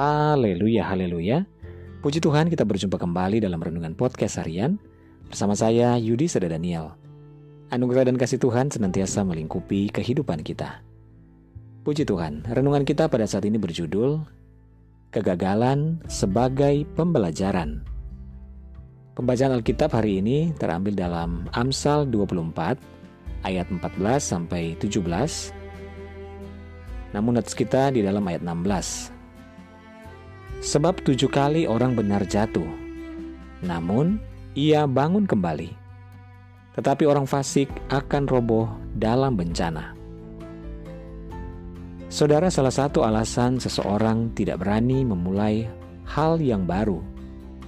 Haleluya, haleluya. Puji Tuhan kita berjumpa kembali dalam Renungan Podcast Harian bersama saya Yudi Seda Daniel. Anugerah dan kasih Tuhan senantiasa melingkupi kehidupan kita. Puji Tuhan, renungan kita pada saat ini berjudul Kegagalan sebagai Pembelajaran. Pembacaan Alkitab hari ini terambil dalam Amsal 24 ayat 14 sampai 17. Namun nats kita di dalam ayat 16. Sebab tujuh kali orang benar jatuh, namun ia bangun kembali. Tetapi orang fasik akan roboh dalam bencana. Saudara, salah satu alasan seseorang tidak berani memulai hal yang baru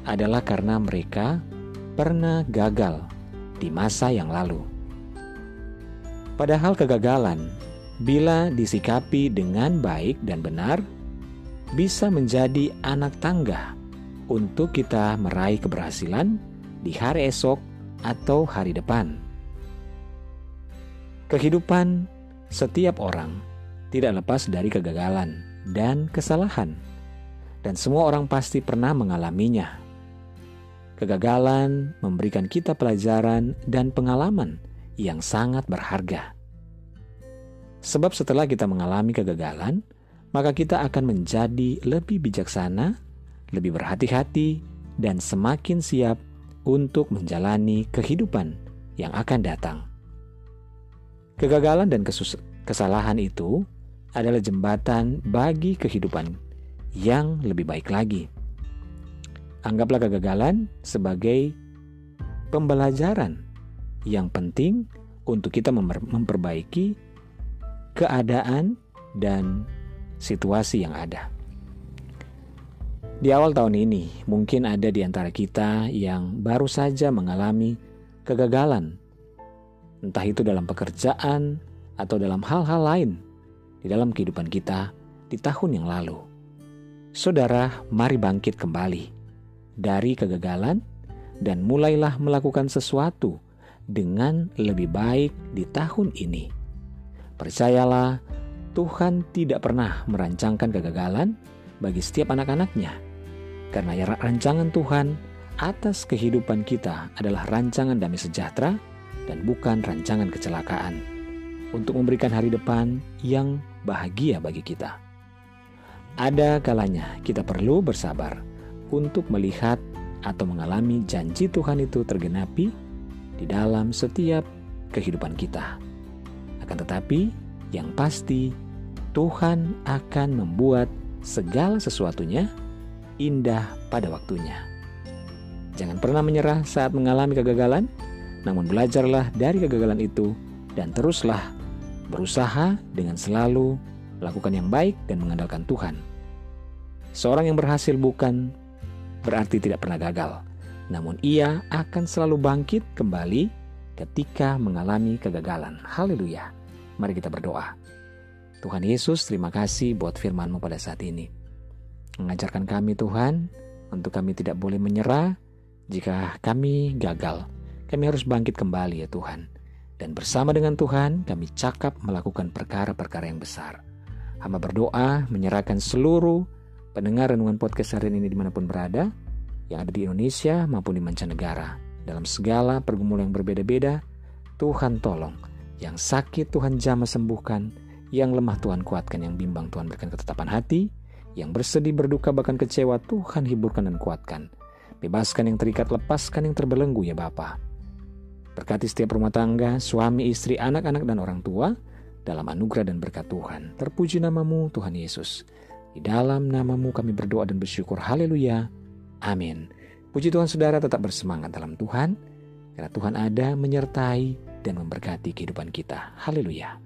adalah karena mereka pernah gagal di masa yang lalu. Padahal kegagalan, bila disikapi dengan baik dan benar, bisa menjadi anak tangga untuk kita meraih keberhasilan di hari esok atau hari depan. Kehidupan setiap orang tidak lepas dari kegagalan dan kesalahan, dan semua orang pasti pernah mengalaminya. Kegagalan memberikan kita pelajaran dan pengalaman yang sangat berharga. Sebab setelah kita mengalami kegagalan, maka kita akan menjadi lebih bijaksana, lebih berhati-hati, dan semakin siap untuk menjalani kehidupan yang akan datang. Kegagalan dan kesalahan itu adalah jembatan bagi kehidupan yang lebih baik lagi. Anggaplah kegagalan sebagai pembelajaran yang penting untuk kita memperbaiki keadaan dan situasi yang ada. Di awal tahun ini, mungkin ada di antara kita yang baru saja mengalami kegagalan, entah itu dalam pekerjaan atau dalam hal-hal lain di dalam kehidupan kita di tahun yang lalu. Saudara, mari bangkit kembali dari kegagalan dan mulailah melakukan sesuatu dengan lebih baik di tahun ini. Percayalah, Tuhan tidak pernah merancangkan kegagalan bagi setiap anak-anaknya. Karena ya rancangan Tuhan atas kehidupan kita adalah rancangan damai sejahtera dan bukan rancangan kecelakaan. Untuk memberikan hari depan yang bahagia bagi kita. Ada kalanya kita perlu bersabar untuk melihat atau mengalami janji Tuhan itu tergenapi di dalam setiap kehidupan kita. Akan tetapi, yang pasti Tuhan akan membuat segala sesuatunya indah pada waktunya. Jangan pernah menyerah saat mengalami kegagalan, namun belajarlah dari kegagalan itu dan teruslah berusaha dengan selalu melakukan yang baik dan mengandalkan Tuhan. Seorang yang berhasil bukan berarti tidak pernah gagal, namun ia akan selalu bangkit kembali ketika mengalami kegagalan. Haleluya! Mari kita berdoa. Tuhan Yesus, terima kasih buat firman-Mu pada saat ini. Mengajarkan kami Tuhan, untuk kami tidak boleh menyerah jika kami gagal. Kami harus bangkit kembali ya Tuhan. Dan bersama dengan Tuhan, kami cakap melakukan perkara-perkara yang besar. Hamba berdoa menyerahkan seluruh pendengar renungan podcast hari ini di mana pun berada, yang ada di Indonesia maupun di mancanegara. Dalam segala pergumulan yang berbeda-beda, Tuhan tolong. Yang sakit Tuhan jamah sembuhkan, yang lemah Tuhan kuatkan, yang bimbang Tuhan berikan ketetapan hati, yang bersedih berduka bahkan kecewa Tuhan hiburkan dan kuatkan. Bebaskan yang terikat, lepaskan yang terbelenggu ya Bapa. Berkati setiap rumah tangga, suami, istri, anak-anak dan orang tua dalam anugerah dan berkat Tuhan. Terpuji namamu Tuhan Yesus. Di dalam namamu kami berdoa dan bersyukur. Haleluya. Amin. Puji Tuhan saudara tetap bersemangat dalam Tuhan. Karena Tuhan ada menyertai dan memberkati kehidupan kita. Haleluya.